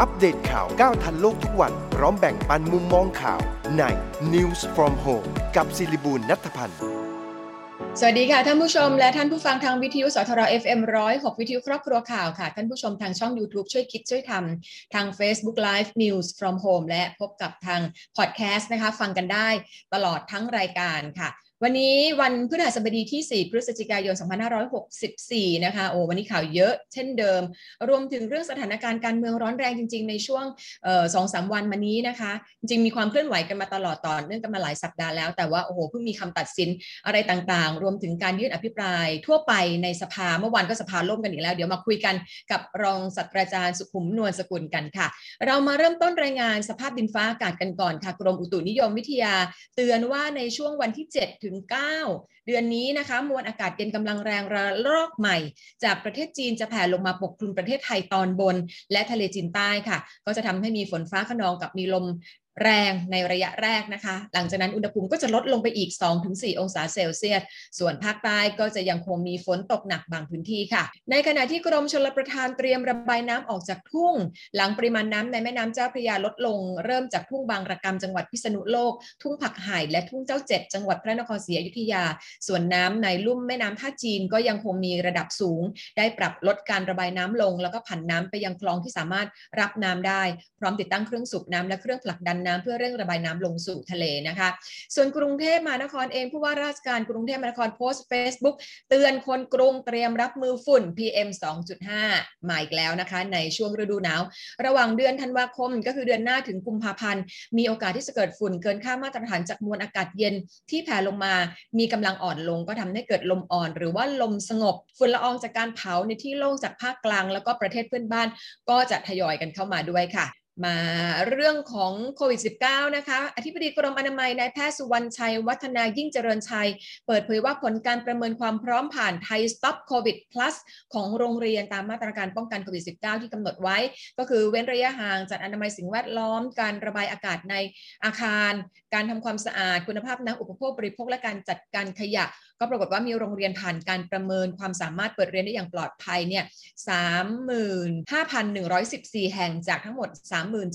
อัปเดตข่าวก้าวทันโลกทุกวัน พร้อมแบ่งปันมุมมองข่าวใน News from Home กับศิริบูลนัทพันธ์ สวัสดีค่ะ ท่านผู้ชมและท่านผู้ฟังทางวิทยุสทร FM 106วิทยุครอบครัวข่าวค่ะ ท่านผู้ชมทางช่อง YouTube ช่วยคิดช่วยทำทาง Facebook Live News from Home และพบกับทาง Podcast นะคะ ฟังกันได้ตลอดทั้งรายการค่ะ วันนี้วันพฤหัสบดีที่ 4 พฤศจิกายน 2564 นะคะ โอ้ วันนี้ข่าวเยอะเช่นเดิม รวมถึงเรื่องสถานการณ์การเมืองร้อนแรงจริง ๆ ในช่วงสองสามวันมานี้นะคะ จริงมีความเคลื่อนไหวกันมาตลอดต่อเนื่องกันมาหลายสัปดาห์แล้ว แต่ว่า โอ้โห เพิ่งมีคำตัดสินอะไรต่างๆ รวมถึงการยื่นอภิปรายทั่วไปในสภา เมื่อวานก็สภาล่มกันอีกแล้ว เดี๋ยวมาคุยกันกับรองศาสตราจารย์สุขุมนวลสกุลกันค่ะ เรามาเริ่มต้นรายงานสภาพดินฟ้าอากาศกันก่อนค่ะ กรมอุตุนิยมวิทยา เตือนว่าในช่วงวันที่ 7 ถึง9 เดือนนี้นะคะมวลอากาศเย็นกำลังแรงระลอกใหม่ จากประเทศจีนจะแผ่ลงมาปกคลุมประเทศไทยตอนบน และทะเลจีนใต้ค่ะ ก็จะทำให้มีฝนฟ้าขนองกับมีลม แรงในระยะแรกนะคะ หลังจากนั้นอุณหภูมิก็จะลดลงไปอีก 2-4 องศาเซลเซียส ส่วนภาคใต้ก็จะยังคงมีฝนตกหนักบางพื้นที่ค่ะ ในขณะที่กรมชลประทานเตรียมระบายน้ำออกจากทุ่ง หลังปริมาณน้ำในแม่น้ำเจ้าพระยาลดลง เริ่มจากทุ่งบางระกำจังหวัดพิษณุโลก ทุ่งผักไห่และทุ่งเจ้าเจ็ดจังหวัดพระนครศรีอยุธยา ส่วนน้ำในลุ่มแม่น้ำท่าจีนก็ยังคงมีระดับสูง ได้ปรับลดการระบายน้ำลง แล้วก็ผันน้ำไปยังคลองที่สามารถรับน้ำได้ พร้อมติดตั้งเครื่องสูบน้ำและเครื่องผลักดันน้ำเพื่อเร่งระบายน้ำลงสู่ทะเลนะคะ ส่วนกรุงเทพมหานครเองผู้ว่าราชการกรุงเทพมหานครโพสต์ Facebook เตือนคนกรุงเตรียมรับมือฝุ่น PM 2.5 มาอีกแล้วนะคะ ในช่วงฤดูหนาว ระหว่างเดือนธันวาคมก็คือเดือนหน้าถึงกุมภาพันธ์ มีโอกาสที่จะเกิดฝุ่นเกินค่ามาตรฐานจากมวลอากาศเย็นที่แผ่ลงมา มีกำลังอ่อนลงก็ทำให้เกิดลมอ่อน หรือว่าลมสงบ ฝุ่นละอองจากการเผาในที่โล่งจากภาคกลาง แล้วก็ประเทศเพื่อนบ้าน ก็จะทยอยกันเข้ามาด้วยค่ะ มาเรื่องของโควิด -19 นะคะ อธิบดีกรมอนามัยนายแพทย์สุวรรณชัย วัฒนายิ่งเจริญชัย เปิดเผยว่าผลการประเมินความพร้อมผ่านไทย Stop COVID Plus ของโรงเรียนตามมาตรการป้องกันโควิด -19 ที่กำหนดไว้ ก็คือเว้นระยะห่างจัดอนามัยสิ่งแวดล้อม การระบายอากาศในอาคาร การทำความสะอาด คุณภาพน้ำอุปโภคบริโภคและการจัดการขยะ ก็ปรากฏว่ามีโรงเรียนผ่านการประเมินความสามารถเปิดเรียนได้อย่างปลอดภัยเนี่ย35,114 แห่งจากทั้งหมด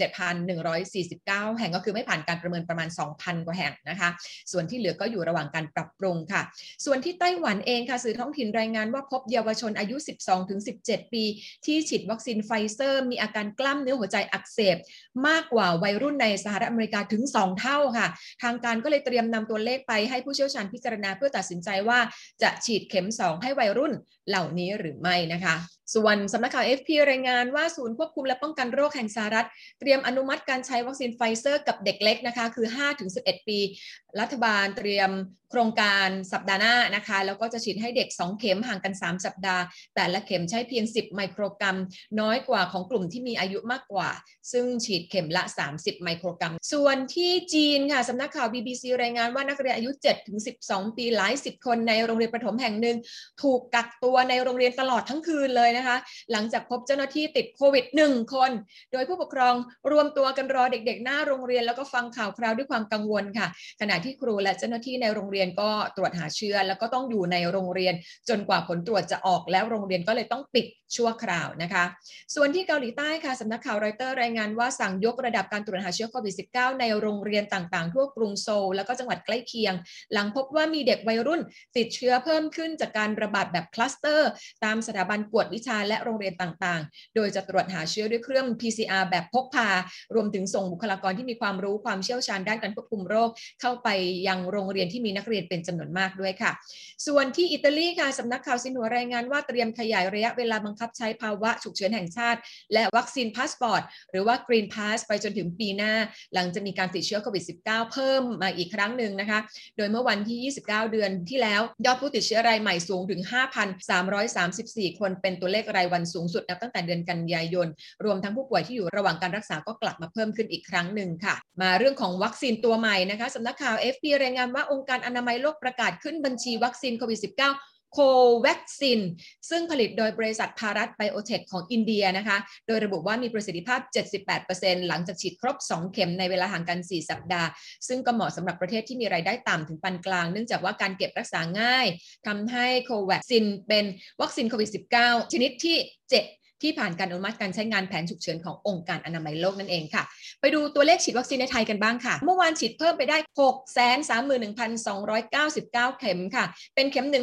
37,149 แห่งก็คือไม่ผ่านการประเมินประมาณ 2,000 กว่าแห่งนะคะ ส่วนที่เหลือก็อยู่ระหว่างการปรับปรุงค่ะ ส่วนที่ไต้หวันเองค่ะสื่อท้องถิ่นรายงานว่าพบเยาวชนอายุ 12-17 ปี ที่ฉีดวัคซีนไฟเซอร์ มีอาการกล้ามเนื้อหัวใจอักเสบ มากกว่าวัยรุ่นในสหรัฐอเมริกาถึง 2 เท่าค่ะ ทางการก็เลยเตรียมนำตัวเลขไปให้ผู้เชี่ยวชาญพิจารณาเพื่อตัดสินใจว่าจะฉีดเข็ม 2 ให้วัยรุ่นเหล่านี้หรือไม่นะคะ ส่วนสำนักข่าว AFP รายงานว่าศูนย์ควบคุมและป้องกันโรคแห่งสหรัฐ เตรียมอนุมัติการใช้วัคซีนไฟเซอร์กับเด็กเล็กนะคะ คือ 5-11 ปี รัฐบาลเตรียมโครงการสัปดาห์หน้านะคะ แล้วก็จะฉีดให้เด็ก 2 เข็มห่างกัน 3 สัปดาห์ แต่ละเข็มใช้เพียง 10 ไมโครกรัม น้อยกว่าของกลุ่มที่มีอายุมากกว่า ซึ่งฉีดเข็มละ 30 ไมโครกรัม ส่วนที่จีนค่ะสำนักข่าว BBC รายงานว่านักเรียนอายุ 7-12 ปีหลายสิบคนในโรงเรียนประถมแห่งหนึ่งถูกกักตัวในโรงเรียนตลอดทั้งคืนเลยนะคะ หลังจากพบเจ้าหน้าที่ติดโควิด 1 คน โดยผู้ปกครองรวมตัวกันรอเด็กๆ หน้าโรงเรียนแล้วก็ฟังข่าวคราวด้วยความกังวลค่ะ ขณะที่ครูและเจ้าหน้าที่ในโรงเรียนก็ตรวจหาเชื้อ แล้วก็ต้องอยู่ในโรงเรียน จนกว่าผลตรวจจะออกแล้วโรงเรียนก็เลยต้องปิดชั่วคราวนะคะ ส่วนที่เกาหลีใต้ค่ะสำนักข่าวรอยเตอร์รายงานว่าสั่งยกระดับการตรวจหาเชื้อโควิด -19 ในโรงเรียนต่างๆ ทั่วกรุงโซลแล้วก็จังหวัดใกล้เคียง หลังพบว่ามีเด็กวัยรุ่น ติดเชื้อเพิ่มขึ้นจากการระบาดแบบคลัสเตอร์ ตามสถาบันกวดวิชาและโรงเรียนต่างๆ โดยจะตรวจหาเชื้อด้วยเครื่อง PCR แบบพกพา รวมถึงส่งบุคลากรที่มีความรู้ความเชี่ยวชาญด้านการควบคุมโรค เข้าไปยังโรงเรียนที่มีนักเรียนเป็นจำนวนมากด้วยค่ะ ส่วนที่อิตาลีค่ะสำนักข่าวซินหัวรายงานว่าเตรียมขยายระยะเวลาบังคับใช้ภาวะฉุกเฉินแห่งชาติ และวัคซีนพาสปอร์ตหรือว่า Green Pass ไปจนถึงปีหน้า หลังจะมีการติดเชื้อโควิด -19 เพิ่มมาอีกครั้งหนึ่งนะคะ โดยเมื่อวันที่ 29 เดือนที่แล้วยอดผู้ติดเชื้อรายใหม่สูงถึง 5,334 คนเป็นตัวเลขรายวันสูงสุดนับตั้งแต่เดือนกันยายน รวมทั้งผู้ป่วยที่อยู่ระหว่างการรักษาก็กลับมาเพิ่มขึ้นอีกครั้งหนึ่งค่ะ มาเรื่องของวัคซีนตัวใหม่นะคะสำนักข่าว FP รายงานว่าองค์การอนามัยโลกประกาศขึ้นบัญชีวัคซีนโควิด -19 โควัคซินซึ่งผลิตโดยบริษัทภารัตไบโอเทคของอินเดียนะคะ โดยระบุว่ามีประสิทธิภาพ 78%หลังจากฉีดครบ 2 เข็มในเวลาห่างกัน 4 สัปดาห์ ซึ่งก็เหมาะสำหรับประเทศที่มีรายได้ต่ำถึงปานกลาง เนื่องจากว่าการเก็บรักษาง่ายทำให้โควัคซินเป็นวัคซีนโควิด -19 ชนิดที่ 7 ที่ผ่านการอนุมัติการใช้งานแผนฉุกเฉินขององค์การอนามัยโลกนั่นเองค่ะ ไปดูตัวเลขฉีดวัคซีนในไทยกันบ้างค่ะ เมื่อวานฉีดเพิ่มไปได้ 631,299 เข็มค่ะ เป็นเข็ม 1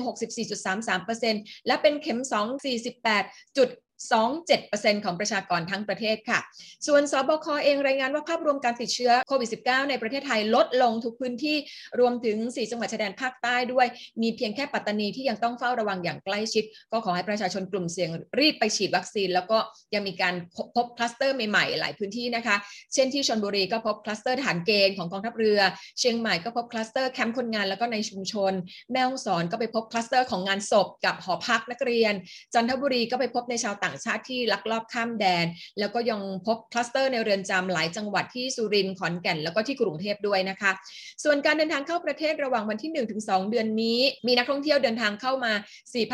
64.33%และเป็นเข็ม 2 48จุด 27%ของประชากรทั้งประเทศค่ะ ส่วนสบคเองรายงานว่าภาพรวมการติดเชื้อโควิด -19 ในประเทศไทยลดลงทุกพื้นที่รวมถึง 4 จังหวัดชายแดนภาคใต้ด้วย มีเพียงแค่ปัตตานีที่ยังต้องเฝ้าระวังอย่างใกล้ชิด ก็ขอให้ประชาชนกลุ่มเสี่ยงรีบไปฉีดวัคซีน แล้วก็ยังมีการพบคลัสเตอร์ใหม่ๆ หลายพื้นที่นะคะ เช่นที่ชลบุรีก็พบคลัสเตอร์ทหารเกณฑ์ของกองทัพเรือ เชียงใหม่ก็พบคลัสเตอร์แคมป์คนงานแล้วก็ในชุมชน แม่ฮ่องสอนก็ไปพบคลัสเตอร์ของงานศพกับหอพักนักเรียน จันทบุรีก็ไปพบในชาวต่างชาติที่ลักลอบข้ามแดน แล้วก็ยังพบคลัสเตอร์ในเรือนจำหลายจังหวัดที่สุรินทร์ขอนแก่นแล้วก็ที่กรุงเทพด้วยนะคะ ส่วนการเดินทางเข้าประเทศระหว่างวันที่ 1-2 เดือนนี้ มีนักท่องเที่ยวเดินทางเข้ามา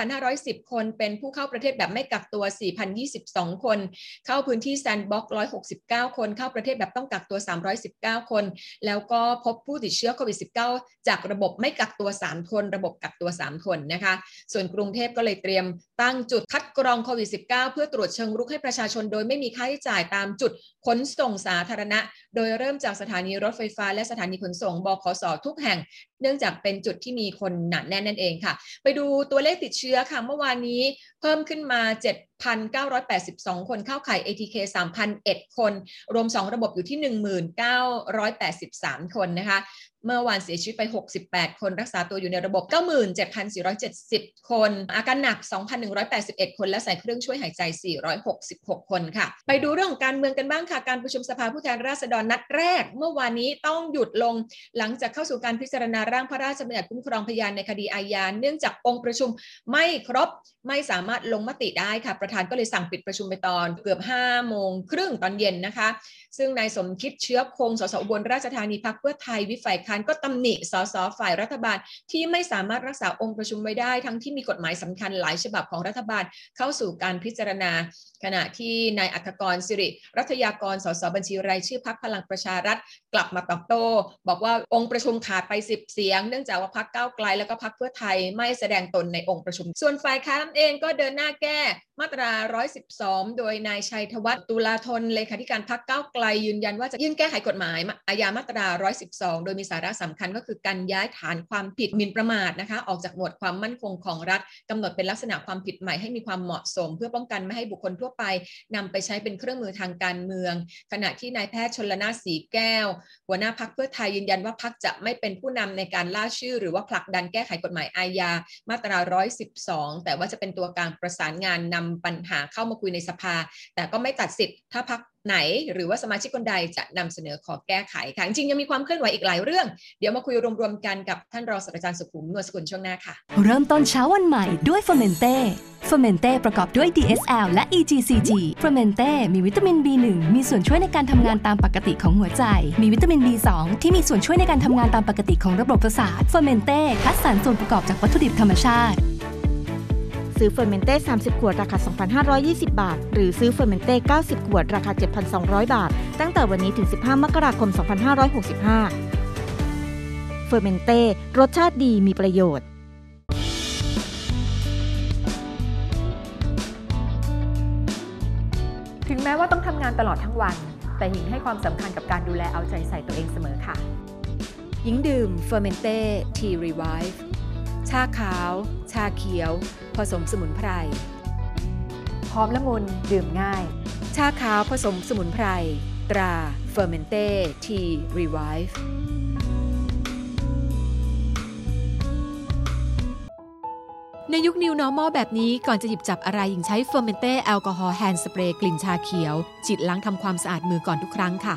4,510 คน เป็นผู้เข้าประเทศแบบไม่กักตัว 4,022 คน เข้าพื้นที่แซนด์บ็อกซ์169 คน เข้าประเทศแบบต้องกักตัว 319 คน แล้วก็พบผู้ติดเชื้อโควิด -19 จากระบบไม่กักตัว 3 คน ระบบกักตัว 3 คนนะคะ ส่วนกรุงเทพก็เลยเตรียมตั้งจุดคัดกรองโควิด -19 เพื่อตรวจเชิงรุกให้ประชาชนโดยไม่มีค่าใช้จ่ายตามจุดขนส่งสาธารณะ โดยเริ่มจากสถานีรถไฟฟ้าและสถานีขนส่งบขสทุกแห่ง เนื่องจากเป็นจุดที่มีคนหนาแน่นนั่นเองค่ะ ไปดูตัวเลขติดเชื้อค่ะ เมื่อวานนี้เพิ่มขึ้นมา 7,982 คนเข้าข่าย ATK 3,001 คน รวม 2 ระบบอยู่ที่ 1983 คนนะคะ เมื่อวานเสียชีวิตไป 68 คน รักษาตัวอยู่ในระบบ 97,470 คน อาการหนัก 2,181 คน และใส่เครื่องช่วยหายใจ 466 คนค่ะ ไปดูเรื่องของการเมืองกันบ้างค่ะ การประชุมสภาผู้แทนราษฎรนัดแรก เมื่อวานนี้ต้องหยุดลง หลังจากเข้าสู่การพิจารณาร่างพระราชบัญญัติคุ้มครองพยานในคดีอาญาเนื่องจากองค์ประชุมไม่ครบไม่สามารถลงมติได้ค่ะ ประธานก็เลยสั่งปิดประชุมไปตอนเกือบ5โมงครึ่งตอนเย็นนะคะ ซึ่งนายสมคิดเชื้อคงสสอุบลราชธานีพักเพื่อไทยวิฝ่ายค้านก็ตำหนิสสฝ่ายรัฐบาล ที่ไม่สามารถรักษาองค์ประชุมไว้ได้ ทั้งที่มีกฎหมายสำคัญหลายฉบับของรัฐบาลเข้าสู่การพิจารณา ขณะที่นายอัธกรสิริ รัฐยากรสสบัญชีรายชื่อพักพลังประชารัฐกลับมาตอบโต้ บอกว่าองค์ประชุมขาดไป 10 เสียง เนื่องจากว่าพักก้าวไกลแล้วก็พักเพื่อไทยไม่แสดงตนในองค์ประชุม ส่วนฝ่ายค้านเองก็เดินหน้าแก้มาตรา 112 โดยนายชัยธวัฒน์ตุลาธนเลขาธิการพักก้าวไกลยืนยันว่าจะยื่นแก้ไขกฎหมายอาญามาตรา 112 โดยมีสาระสำคัญก็คือการย้ายฐานความผิดหมิ่นประมาทนะคะ ออกจากหมวดความมั่นคงของรัฐกำหนดเป็นลักษณะความผิดใหม่ให้มีความเหมาะสม เพื่อป้องกันไม่ให้บุคคลทั่วไปนำไปใช้เป็นเครื่องมือทางการเมือง ขณะที่นายแพทย์ชนละนาสีแก้ว หัวหน้าพักเพื่อไทยยืนยันว่าพักจะไม่เป็นผู้นำในการล่าชื่อ หรือว่าผลักดันแก้ไขกฎหมายอาญามาตรา 112 แต่ว่าจะเป็นตัวกลางประสานงานนำปัญหาเข้ามาคุยในสภา แต่ก็ไม่ตัดสิทธิ์ถ้าพรรคไหนหรือว่าสมาชิกคนใดจะนำเสนอขอแก้ไขค่ะจริงๆ ยังมีความเคลื่อนไหวอีกหลายเรื่อง เดี๋ยวมาคุยรวมๆกันกับท่านรองศาสตราจารย์สุขุมนวลสกุลช่วงหน้าค่ะ เริ่มต้นเช้าวันใหม่ด้วยเฟอร์เมนเต้เฟอร์เมนเต้ประกอบด้วย DSL และ EGCG เฟอร์เมนเต้มีวิตามิน B1 มีส่วนช่วยในการทำงานตามปกติของหัวใจ มีวิตามิน B2 ที่มีส่วนช่วยในการทำงานตามปกติของระบบประสาทเฟอร์เมนเต้คัดสรรส่วนประกอบจากวัตถุดิบธรรมชาติ ซื้อเฟอร์เมนเต้30 ขวด ราคา 2,520 บาท หรือซื้อเฟอร์เมนเต้90 ขวด ราคา 7,200 บาท ตั้งแต่วันนี้ถึง 15 มกราคม 2565 เฟอร์เมนเต้รสชาติดีมีประโยชน์ถึงแม้ว่าต้องทำงานตลอดทั้งวัน แต่หญิงให้ความสำคัญกับการดูแลเอาใจใส่ตัวเองเสมอค่ะ หญิงดื่มเฟอร์เมนเต้ทีรีไวฟ์ ชาขาว ชาเขียว ผสมสมุนไพร หอมละมุนดื่มง่าย ชาขาวผสมสมุนไพร ตราเฟอร์เมนเต้ทีรีไวฟ์ในยุค New Normal แบบนี้ก่อนจะหยิบจับอะไรหญิงใช้เฟอร์เมนเต้แอลกอฮอล์ hand spray กลิ่นชาเขียวฉีดล้างทำความสะอาดมือก่อนทุกครั้งค่ะ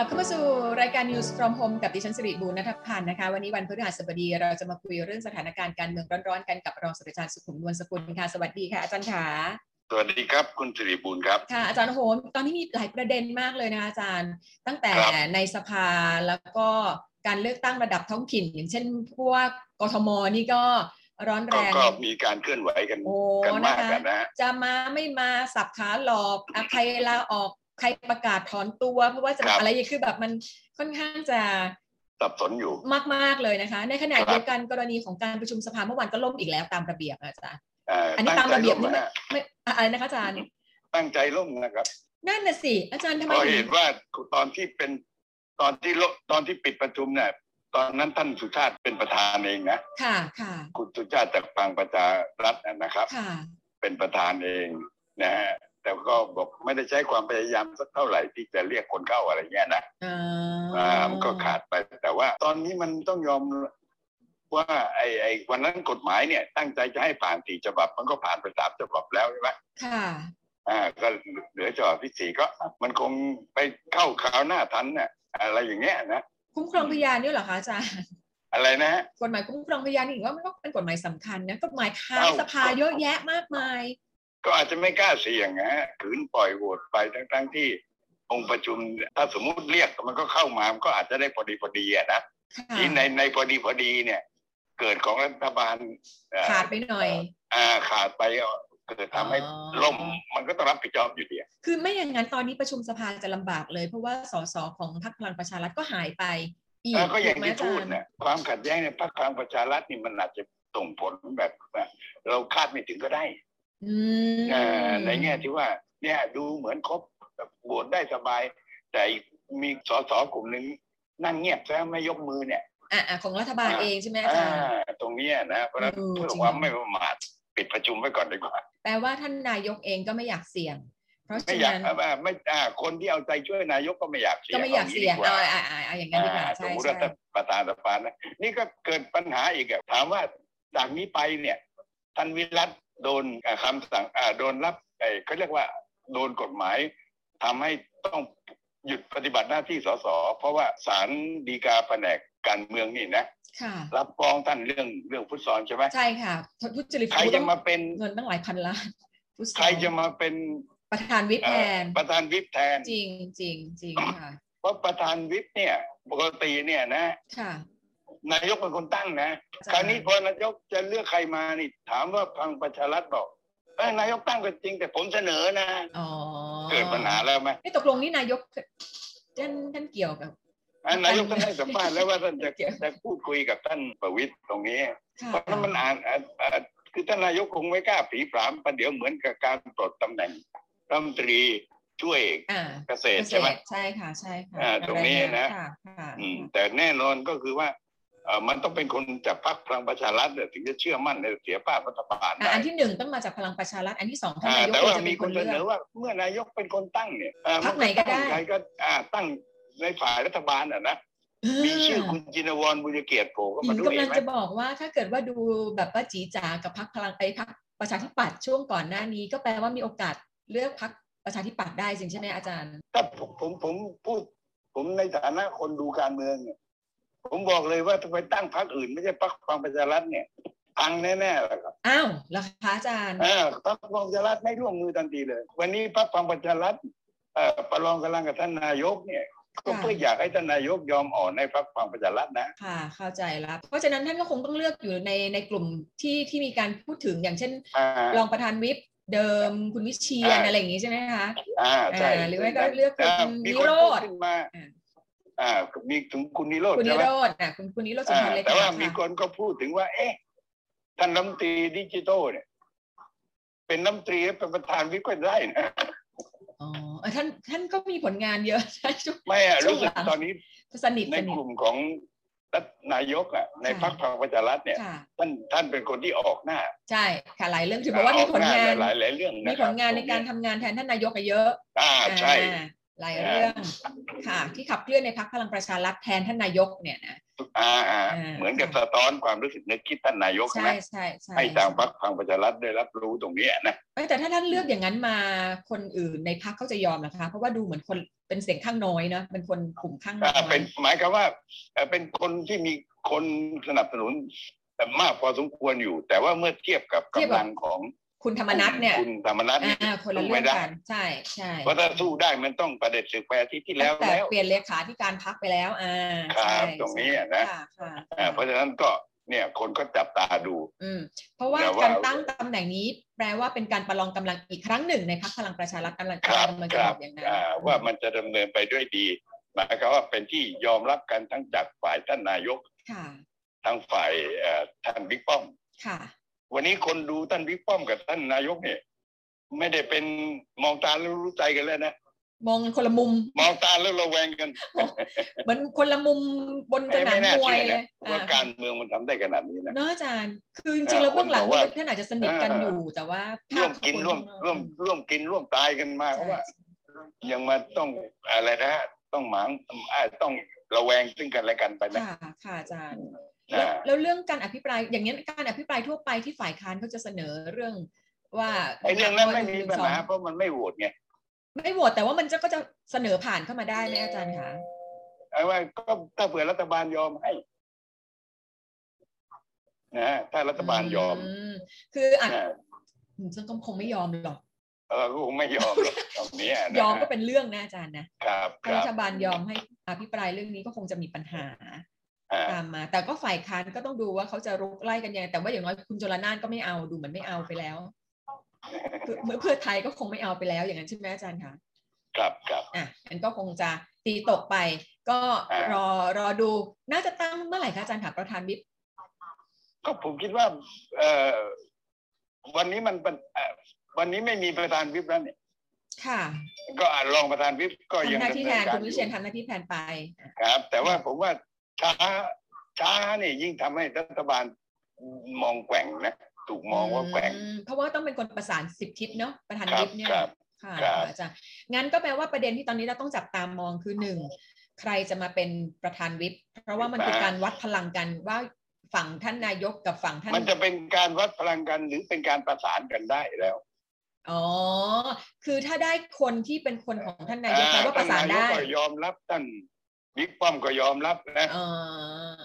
ลับเข้ามาสู่รายการ News from Home กับดิฉันสิริบูรณัฐพันธ์นะคะ วันนี้วันพฤหัสบดีเราจะมาคุยเรื่องสถานการณ์การเมืองร้อนๆ กันกับรองศาสตราจารย์สุขุมนวลสกุลค่ะ สวัสดีค่ะอาจารย์ขาสวัสดีครับ คุณสิริบูลครับค่ะอาจารย์โหนตอนนี้มีหลายประเด็นมากเลยนะคะอาจารย์ ตั้งแต่ครับในสภาแล้วก็การเลือกตั้งระดับท้องถิ่น อย่างเช่นพวกกทมนี่ก็ร้อนแรก็งก็มีการเคลื่อนไหวกันโอ้กันมากนะคะกันนะฮะจะมาไม่มาสับขาหลอกอะใครลาออก ใครประกาศถอนตัว เพราะว่าจะครับอะไรอย่างคือแบบมันค่อนข้างจะสับสนอยู่มาก ๆ เลยนะคะ ในขณะครับเดียวกันกรณีของการประชุมสภาเมื่อวานก็ล่มอีกแล้วตามระเบียบอะอาจารย์เอ่ออันนี้ตั้งตามใจระเบียล่บมนี่นะไม่ฮะไม่อะไรนะคะอาจารย์ ตั้งใจล่มนะครับ นั่นน่ะสิอาจารย์ทำไมเพราะถึงเห็นว่าตอนที่เป็นตอนที่ลตอนที่ปิดประชุมเนี่ยตอนนั้นท่านสุชาติเป็นประธานเองนะค่ะค่ะคุณสุชาติจากพลังประชารัฐนะครับ ค่ะ เป็นประธานเองนะฮะ แต่ก็บอกไม่ได้ใช้ความพยายามสักเท่าไหร่ที่จะเรียกคนเข้าอะไรเงี้ยนะอ่าอ่ามันก็ขาดไป แต่ว่าตอนนี้มันต้องยอมว่าไอ้ไอ้วันนั้นกฎหมายเนี่ย ตั้งใจจะให้ผ่านสี่ฉบับ มันก็ผ่านไปสามฉบับแล้วใช่ไหมค่ะอ่าก็เหลือฉบับที่สี่ก็ มันคงไปเข้าคราวหน้าทันน่ะอะไรอย่างเงี้ยนะคุ้มครองพยานนี่เหรอคะอาจารย์อะไรนะฮะกฎหมายคุ้มครองพยานนี่ถือว่ามันก็เป็นกฎหมายสำคัญนะกฎหมายค้างเอ้าสภาเยอะแยะมากมาย ก็อาจจะไม่กล้าเสี่ยงนะฮะขืนปล่อยโหวตไปทั้งทั้งๆที่องค์ประชุมถ้าสมมุติเรียกมันก็เข้ามามันก็อาจจะได้พอดีพอดีอะนะค่ะที่ในในพอดีพอดีเนี่ย เกิดของรัฐบาลเอ่อขาดไปหน่อย อ่าขาดไปเกิดทำให้อ๋อล่มมันก็ต้องรับผิดชอบอยู่ดีอะคือไม่อย่างนั้นตอนนี้ประชุมสภาจะลำบากเลย เพราะว่าสสของพรรคพลังประชารัฐก็หายไปอีกเออก็อย่างถูไหมที่อาจาพูดรย์เนี่ยความขัดแย้งในพรรคพลังประชารัฐนี่มันอาจจะส่งผลแบบว่าเราคาดไม่ถึงก็ได้ อืมเอ่อในแง่ที่ว่า เนี่ยดูเหมือนครบโหวตได้สบาย แต่มีสสกลุ่มหนึ่งนั่งเงียบซะไม่ยกมือเนี่ยอะอะของรัฐบาลอ่าเองใช่ไหมอาจารย์อ่าตรงเนี้ยนะเพราะฉะนั้นเออเพื่อจริงความไม่ประมาทปิดประชุมไว้ก่อนดีกว่าแปลว่าท่านนายกเองก็ไม่อยากเสี่ยง เพราะไม่ฉะอยากนั้นว่าไม่อ่าคนที่เอาใจช่วยนายกก็ไม่อยากเสี่ยงก็ไม่อยากเสี่ยงดีกเอาว่าอะอะอะอย่างนั้นดีกว่าอ่าสใช่มมติใช่ว่าประธานสภานะนี่ก็เกิดปัญหาอีกอะถามว่าจากนี้ไปเนี่ยท่านวิรัต โดนอ่าคำสั่งอ่าโดนรับไอ้เขาเรียกว่าโดนกฎหมายทำให้ต้องหยุดปฏิบัติหน้าที่สสเพราะว่าศาลฎีกาแผนกการเมืองนี่นะค่ะรับฟ้องท่านเรื่องเรื่องฟุตซอลใช่ไหมใช่ค่ะทุจริตใครจะมาเป็นเงินตั้งหลายพันล้านฟุตซอลใครจะมาเป็นประธานวิปเอ่แทอนประธานวิปแทนจริงจริงจริงค่ะเพราะประธานวิปเนี่ยปกติเนี่ยนะค่ะ นายกเป็นคนตั้งนะใช่คราวนี้พอนายกจะเลือกใครมานี่ถามว่าพังประชารัฐบอกเอ้ยนายกตั้งก็จริงแต่ผมเสนอนะอ๋อเกิดปัญหาแล้วไหมนี่ตกลงนี่นายกท่านท่านเกี่ยวกับอะนายกท่านให้สัมภาษณ์แล้วว่าท่านจะเกี่ยวจะพูดคุยกับท่านประวิตรตรงนี้ค่ะเพราะฉะนั้นมันอ่านอ่านอ่านคือท่านนายกคงไม่กล้าผีผามประเดี๋ยวเหมือนกับการปลดตำแหน่งรัฐมนตรีช่วยอ่าเกษตรใช่ไหมใช่ค่ะใช่ค่ะอ่าตรงนี้นะค่ะค่ะอืมแต่แน่นอนก็คือว่าเอ่อ มันต้องเป็นคนจากพรรคพลังประชารัฐเนี่ยถึงจะเชื่อมั่นในเสียภาพรัฐบาลอะได้อันที่หนึ่งต้องมาจากพลังประชารัฐอันที่สองท่านอ่านายกแต่เองว่าจะมีเป็นคคนนเสเลืนออกว่าเมื่อนายกเป็นคนตั้งเนี่ยอ่าพรรคไหนก็ได้ใครก็อ่าตั้งในฝ่ายรัฐบาลอะนะมีชื่อคุณจินวรบุญเกียรติโผล่เข้าหญิมางด้วยกำลังไหมจะบอกว่าถ้าเกิดว่าดูแบบว่าจีจ๋ากับพรรคพลังไอ้พรรคประชาธิปัตย์ช่วงก่อนหน้านี้ ก็แปลว่ามีโอกาสเลือกพรรคประชาธิปัตย์ได้จริงใช่ไหมอาจารย์ถ้าผมผมผมพูดผมในฐานะคนดูการเมืองเนี่ย ผมบอกเลยว่าถ้าไปตั้งพรรคอื่น ไม่ใช่พรรคพลังประชารัฐเนี่ยพังแน่ๆเลยครับอ้าวเหรอคะอาจารย์อ่าพรรคพลังประชารัฐไม่ร่วมมือทันทีเลย วันนี้พรรคพลังประชารัฐเอ่อประลองกำลังกับท่านนายกเนี่ยก็เพื่ออยากให้ท่านนายกยอมอ่อนในพรรคพลังประชารัฐนะค่ะ เข้าใจแล้ว เพราะฉะนั้นท่านก็คงต้องเลือกอยู่ในในกลุ่มที่ที่มีการพูดถึงอย่างเช่นอ่ารองประธานวิปเดิมคุณวิเชียนอ่าอะไรอย่างงี้ใช่ไหมคะอ่าใช่อ่าหรือไม่ก็เลือกคุณามีนิคนโรพูดธขึ้นมา อ่าอ่ามีถึงคุณนิโรธคุณนิใช่ไหมโรธอะคุณคุณนิโรธสุนอ่าทรเลยแต่ว่าค่ะมีคนก็พูดถึงว่า เอ๊ะท่านรัฐมนตรีดิจิทัลเนี่ย เป็นรัฐมนตรีเป็นประธานวิปก็ได้นะอ๋อเออท่านท่านก็มีผลงานเยอะใช่ช่วง ไม่อะช่วงรู้สึกหลังตอนนี้สนิทในสนิกท ลุ่มของรัฐนายกอะ ในค่ะ พรรคพลังประชารัฐเนี่ย ค่ะ ท่านท่านเป็นคนที่ออกหน้าใช่ค่ะหลายเรื่องถือบอกว่ามีผลงานออกหหลายหลายๆเรื่องมีนะคผรับลงานในการตทำงเยงานแทนท่านนายกอะเยอะอ่าใช่ อ่า หลายเรื่องค่ะที่ขับเคลื่อนในพักพลังประชารัฐแทนท่านนายกเนี่ยนะอ่าอ่าอ่าเหมือนกับสะท้อนความรู้สึกนึกคิดท่านนายกใช่นะใช่ใช่ให้ทางพรรคพลังประชารัฐได้รับรู้ตรงเนี้ยนะเอ้ยแต่ถ้าท่านเลือกอย่างนั้นมาคนอื่นในพักเขาจะยอมนะคะเพราะว่าดูเหมือนคนเป็นเสียงข้างน้อยเนอะเป็นคนกลุ่มข้างน้อ่าอยเป็นหมายความว่าเอ่อเป็นคนที่มีคนสนับสนุนแต่มากพอสมควรอยู่ แต่ว่าเมื่อเทียบกับกำลังของ คุณธรรมนัทเนี่ยคุณธรรมนัฐอ่าคนละสู้เรื่ไม่องได้กันใช่ใช่เพราะถ้าสู้ได้มันต้องประเด็จศึกไปอาทิตย์ที่แล้วแต่แล้วเปลี่ยนเลขาที่การพักไปแล้วอ่าครับใช่ตรงนี้อะนะค่ะค่ะอ่าเพราะฉะนั้นก็เนี่ยคนก็จับตาดู อืมเพราะว่าแต่ว่าการตั้งตำแหน่งนี้ แปลว่าเป็นการประลองกำลังอีกครั้งหนึ่งในพรรคพลังประชารัฐกำลังครับกำลังคจะรับบอกอย่างนั้นอ่าว่ามันจะดำเนินไปด้วยดีหมายความว่าเป็นที่ยอมรับกันทั้งจากฝ่ายท่านนายกค่ะทั้งฝ่ายเอ่อท่านบิ๊กป้อมค่ะ วันนี้คนดูท่านบิ๊กป้อมกับท่านนายกเนี่ย ไม่ได้เป็นมองตาแล้วรู้ใจกันแล้วนะมองคนละมุม มองตาแล้วระแวงกันเหมือนคนละมุมบนสนามไม่น่ามวยเชื่อเลนะยว่าอ่าการเมืองมันทำได้ขนาดนี้นะเนอะอาจารย์ คือจริงๆแล้วเบื้องหลังคนบอกว่าท่านอาจจะสนิทกันอยู่แต่ว่าร่วมกินภาพร่วมข้างนอกร่วมร่วมกินร่วมตายกันมาเพราะว่ายังมาต้องอะไรนะต้องหมางอ่าต้อง ระแวงซึ่งกันและกันไปนะค่ะค่ะอาจารย์อ่าแล้วแล้วเรื่องการอภิปรายอย่างนี้ยการอภิปรายทั่วไปที่ฝ่ายค้านเขาจะเสนอเรื่องว่าไอ้เรื่องนั้นไม่มีหงปัญสองหาเพราะมันไม่โหวตไงไม่โหวตแต่ว่ามันจะก็จะเสนอผ่านเข้ามาได้ไหมอาจารย์คะไอ้ว่าก็ถ้าเผื่อรัฐบาลยอมให้นะฮะถ้ารัฐบาลยอมมคืออะนะซึ่งก็คงไม่ยอมหรอก เออก็คงไม่ยอมหรอกตรงเนี้นะยอมก็เป็นเรื่องนะอาจารย์นะครับคถ้ารัรับฐบาลยอมให้อภิปรายเรื่องนี้ก็คงจะมีปัญหาอ่าตามมา แต่ก็ฝ่ายค้านก็ต้องดูว่าเขาจะรุกไล่กันยังไงแต่ว่าอย่างน้อยคุณจรนานก็ไม่เอาดูเหมือนไม่เอาไปแล้วเพื่อเพื่อไทยก็คงไม่เอาไปแล้วอย่างนั้นใช่ไหมอาจารย์คะครับครับอะอันก็คงจะตีตกไป ก็อ่ารอรอดูน่าจะตั้งเมื่อไหร่คะอาจารย์คะประธานวิปก็ผมคิดว่า เอ่อวันนี้มันเป็นเอ่อ วันนี้ไม่มีประธานวิปแล้วเนี่ยค่ะ ก็อาจรองประธานวิปก็ยังทำหน้าที่แทนดำเกคุณรวิอยู่เชียนทำหน้าที่แทนไปอะครับ แต่ว่าผมว่าช้าช้าเนี่ยยิ่งทำให้รัฐบาลมองแกว่งนะถูกมองว่าแกว่งอืมเพราะว่าต้องเป็นคนประสานสิบทิศเนาะประธานครับวิปเนี่ยครับค่ะครับอาจารย์งั้นก็แปลว่าประเด็นที่ตอนนี้เราต้องจับตามองคือหนึ่งใครจะมาเป็นประธานวิปเพราะว่ามันคือการวัดพลังกันว่าฝั่งท่านนายกกับฝั่งท่าน มันจะเป็นการวัดพลังกันหรือเป็นการประสานกันได้แล้ว อ๋อ คือถ้าได้คนที่เป็นคนของท่านนายกแปลว่าประสานท่ได้ยกก็ยอมรับท่านบิ๊กป้อมก็ยอมรับนะอ๋อ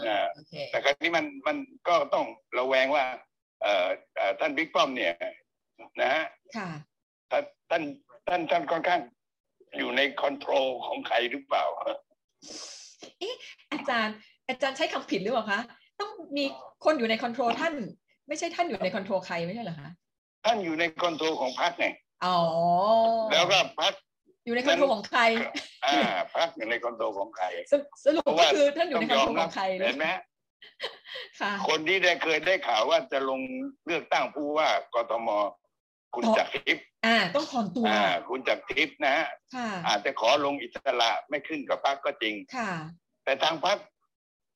อ่าโอเคแต่ครั้นี้มันมันก็ต้องระแวงว่า เอ่อเอ่อท่านบิ๊กป้อมเนี่ยนะฮะค่ะท่านท่านท่านท่านค่อนข้างอยู่ใน control ของใครหรือเปล่าอาจารย์ อาจารย์ใช้คำผิดหรือเปล่าคะต้องมีคนอยู่ใน control ท่าน ไม่ใช่ท่านอยู่ใน control ใครไม่ใช่เหรอคะ ท่านอยู่ใน control ของพรรคไงอ๋อแล้วก็พรรคอยู่ใน control ของใคร อ่าพรรคอยู่ใน control ของใครสรุปสรุปก็คือท่านอยู่ใน control ของใครเห็นไหมฮะค่ะคนที่ได้เคยได้ข่าวว่าจะลงเลือกตั้งผู้ว่ากทมคุณอ๋อจักรทิพย์อ่า ต้องถอนตัวอ่าคุณจักรทิพย์นะฮะค่ะอาจจะขอลงอิสระไม่ขึ้นกับพรรคก็จริงค่ะ แต่ทางพรรค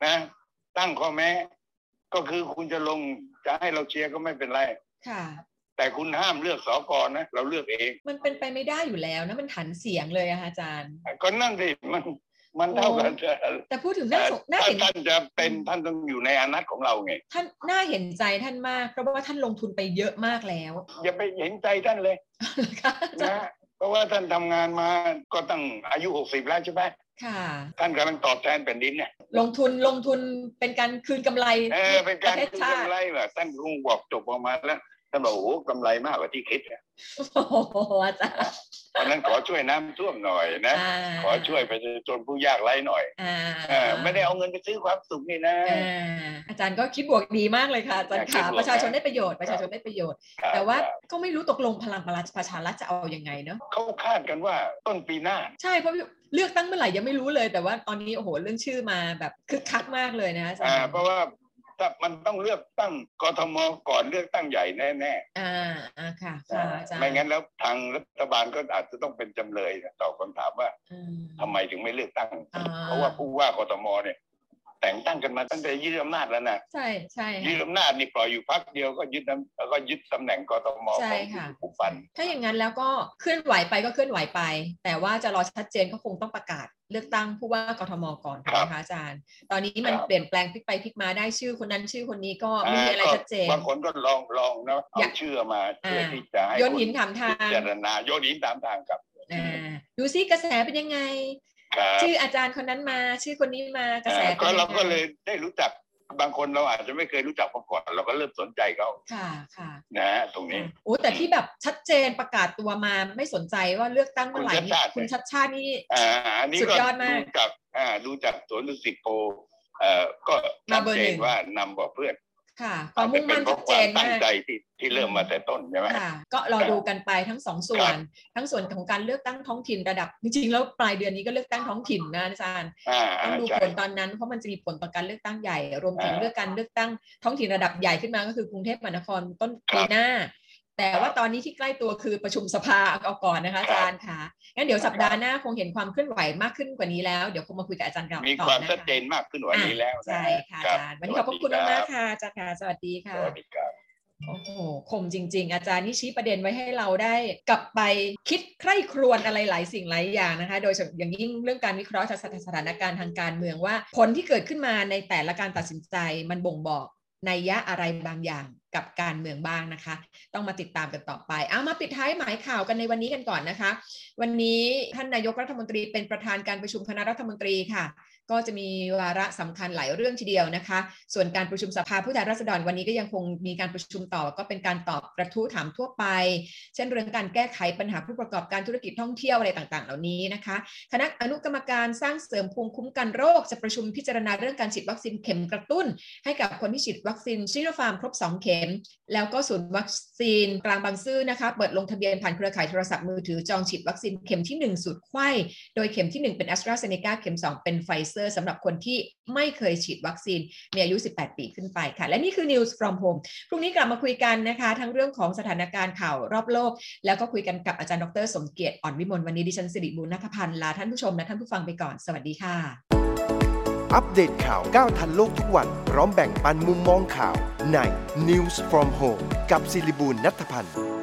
นะ ตั้งข้อแม้ ก็คือคุณจะลงจะให้เราเชียร์ก็ไม่เป็นไรค่ะ แต่คุณห้ามเลือกสอกรนะ เราเลือกเอง มันเป็นไปไม่ได้อยู่แล้วนะมันฐานเสียงเลยอะค่ะอาจารย์ ก็นั่นสิมันมันเท่ากันจะแต่พูดถึงน่าสงน่าถ้าเห็นท่านจะเป็นท่านต้องอยู่ในอนัตของเราไงท่านน่าเห็นใจท่านมาก เพราะว่าท่านลงทุนไปเยอะมากแล้ว อย่าไปเห็นใจท่านเลยค่ะอาจารนะย์เพราะว่าท่านทำงานมาก็ตั้งอายุหกสิบแล้วใช่ไหมค่ะท่านกำลังตอบแทนแผ่นดินเนี่ยลงทุนลงทุนเป็นการคืนกำไรเออเป็นการให้คืปนระเทศชาติกำไรเหรอท่านคงบอกจบออกมาแล้ว ท่านบอกโอ้โหกำไรมากกว่าที่คิดเนี่ยโอ้โหอาจารย์เพราะฉะนั้นขอช่วยน้ำท่วมหน่อยนะาขอช่วยประชาชนผู้ยากไร้หน่อยอ่าเออไม่ได้เอาเงินไปซื้อความสุขนี่นะอ่าอาจารย์ก็คิดบวกดีมากเลยค่ะอาจารย์คิค่ะดบวกประชาชนนะได้ประโยชน์ประชาชนได้ประโยชน์ครับแต่ว่าครับก็ไม่รู้ตกลงพลังประชารัฐจะเอายังไงเนาะเขาคาดกันว่าต้นปีหน้า ใช่เพราะเลือกตั้งเมื่อไหร่ยังไม่รู้เลย แต่ว่าตอนนี้โอ้โหเรื่องชื่อมาแบบคึกคักมากเลยนะอาจารอ่าย์เพราะว่า ถ้ามันต้องเลือกตั้งกทมก่อนเลือกตั้งใหญ่แน่อ่าอ่าค่ะๆค่ะอาจารย์ไม่งั้นแล้วทางรัฐบาลก็อาจจะต้องเป็นจำเลยต่อบคำถามว่าอืมทำไมถึงไม่เลือกตั้งอ่าเพราะว่าผู้ว่ากทมเนี่ย แต่งตั้งกันมาตั้งแต่ยึดอำนาจแล้วนะใช่ใช่ยึดค่ะอำนาจนี่ปล่อยอยู่พักเดียวก็ยึดน้ำแล้วก็ยึดตำแหน่งกทมใช่ของค่ะผู้ปันถ้าอย่างนั้นแล้วก็เคลื่อนไหวไปก็เคลื่อนไหวไป แต่ว่าจะรอชัดเจนก็คงต้องประกาศเลือกตั้งผู้ว่ากทมก่อนถูกไหมคะอาจารย์ ตอนนี้มันเปลี่ยนแปลงพลิกไปพลิกมาได้ชื่อคนนั้นชื่อคนนี้ก็ไม่มีอะไรชัดเจนบางคนก็ลองลองนะอเอายากชื่อมาเพื่ออ่าที่จะให้โยนหินถามทางพิจารณาโยนหินตามทางกับอ่าดูซิกระแสเป็นยังไงครับ ชื่ออาจารย์คนนั้นมา ชื่อคนนี้มากระแสอ่าเป็นก็ยังไงเราก็เลยได้รู้จักบางคนเราอาจจะไม่เคยรู้จักมาก่อนเราก็เริ่มสนใจเขาค่ะค่ะนะฮะตรงนี้โอ้แต่ที่แบบชัดเจนประกาศตัวมาไม่สนใจว่าเลือกตั้งเมื่อไหร่คุณชัดชาติคุณชัดชาตินี่อ่าอันนี้สุดก็ยอดมากดูจากอ่าดูจากสวนดุสิตโพลเอ่อก็มาชัดเบอร์เจหนึ่นงว่านำกว่าเพื่อน ค่ะความมุ่งมั่นอาจจะชัดเป็เจนนเพราะความตั้งมากใจที่ที่เริ่มมาแต่ต้นใช่ไหมค่ะ ก็รอดูกันไปทั้งสองส่วน ทั้งส่วนของการเลือกตั้งท้องถิ่นระดับ จริงๆแล้วปลายเดือนนี้ก็เลือกตั้งท้องถิ่นนะอาจารย์อ่าต้องดูใช่ผลตอนนั้นเพราะมันจะมีผลต่อการเลือกตั้งใหญ่ รวมถึงอ่าเลือกการเลือกตั้งท้องถิ่นระดับใหญ่ขึ้นมาก็คือกรุงเทพมหานครต้นครับปีหน้า แต่ว่าครับตอนนี้ที่ใกล้ตัวคือประชุมสภาเอาก่อนนะคะอาจารย์ค่ะงั้นเดี๋ยวสัปดาห์หน้าคงเห็นความเคลื่อนไหวมากขึ้นกว่านี้แล้ว เดี๋ยวคงมาคุยกับอาจารย์กันมีต่อความนะชัดคะเจนมากขึ้นกว่านี้แล้วนะใช่ค่ะรัอาบจารย์วันนี้ขอบพระคุณมากๆค่ะอาจารย์ค่ะสวัสดีสค่ะวัสดีครับโอ้โหคมจริง ๆ อาจารย์นี่ชี้ประเด็นไว้ให้เราได้ กลับไปคิดใคร่ครวญอะไรหลายสิ่งหลายอย่างนะคะ โดยเฉพาะอย่างยิ่งเรื่องการวิเคราะห์สถานการณ์ทางการเมืองว่า ผลที่เกิดขึ้นมาในแต่ละการตัดสินใจมันบ่งบอกนัยยะอะไรบางอย่าง กับการเมืองบ้างนะคะ ต้องมาติดตามกันต่อไป เอามาปิดท้ายหมายข่าวกันในวันนี้กันก่อนนะคะ วันนี้ท่านนายกรัฐมนตรีเป็นประธานการประชุมคณะรัฐมนตรีค่ะ ก็จะมีวาระสำคัญหลายเรื่องทีเดียวนะคะ ส่วนการประชุมสภาผู้แทนราษฎรวันนี้ก็ยังคงมีการประชุมต่อ ก็เป็นการตอบกระทู้ถามทั่วไป เช่นเรื่องการแก้ไขปัญหาผู้ประกอบการธุรกิจท่องเที่ยวอะไรต่างๆ เหล่านี้นะคะ คณะอนุกรรมการสร้างเสริมภูมิคุ้มกันโรคจะประชุมพิจารณาเรื่องการฉีดวัคซีนเข็มกระตุ้น ให้กับคนที่ฉีดวัคซีนซิโนฟาร์มครบ 2 เข็ม แล้วก็ศูนย์วัคซีนกลางบางซื่อนะคะ เปิดลงทะเบียนผ่านเครือข่ายโทรศัพท์มือถือจองฉีดวัคซีนเข็มที่1สูตรไขว้โดยเข็มที่ 1 เป็นแอสตราเซเนกาเข็ม 2 เป็นไฟเซอร์สำหรับคนที่ไม่เคยฉีดวัคซีนมีอายุ 18 ปีขึ้นไปค่ะ และนี่คือ News from Home พรุ่งนี้กลับมาคุยกันนะคะ ทั้งเรื่องของสถานการณ์ข่าวรอบโลก แล้วก็คุยกันกับอาจารย์ดร สมเกียรติอ่อนวิมลวันนี้ดิฉันสิริบุญนัทพันธ์ลาท่านผู้ชมและท่านผู้ฟังไปก่อนสวัสดีค่ะ อัปเดตข่าวก้าวทันโลกทุกวันพร้อมแบ่งปันมุมมองข่าวใน News from Home กับศิริบูลนัทพันธ์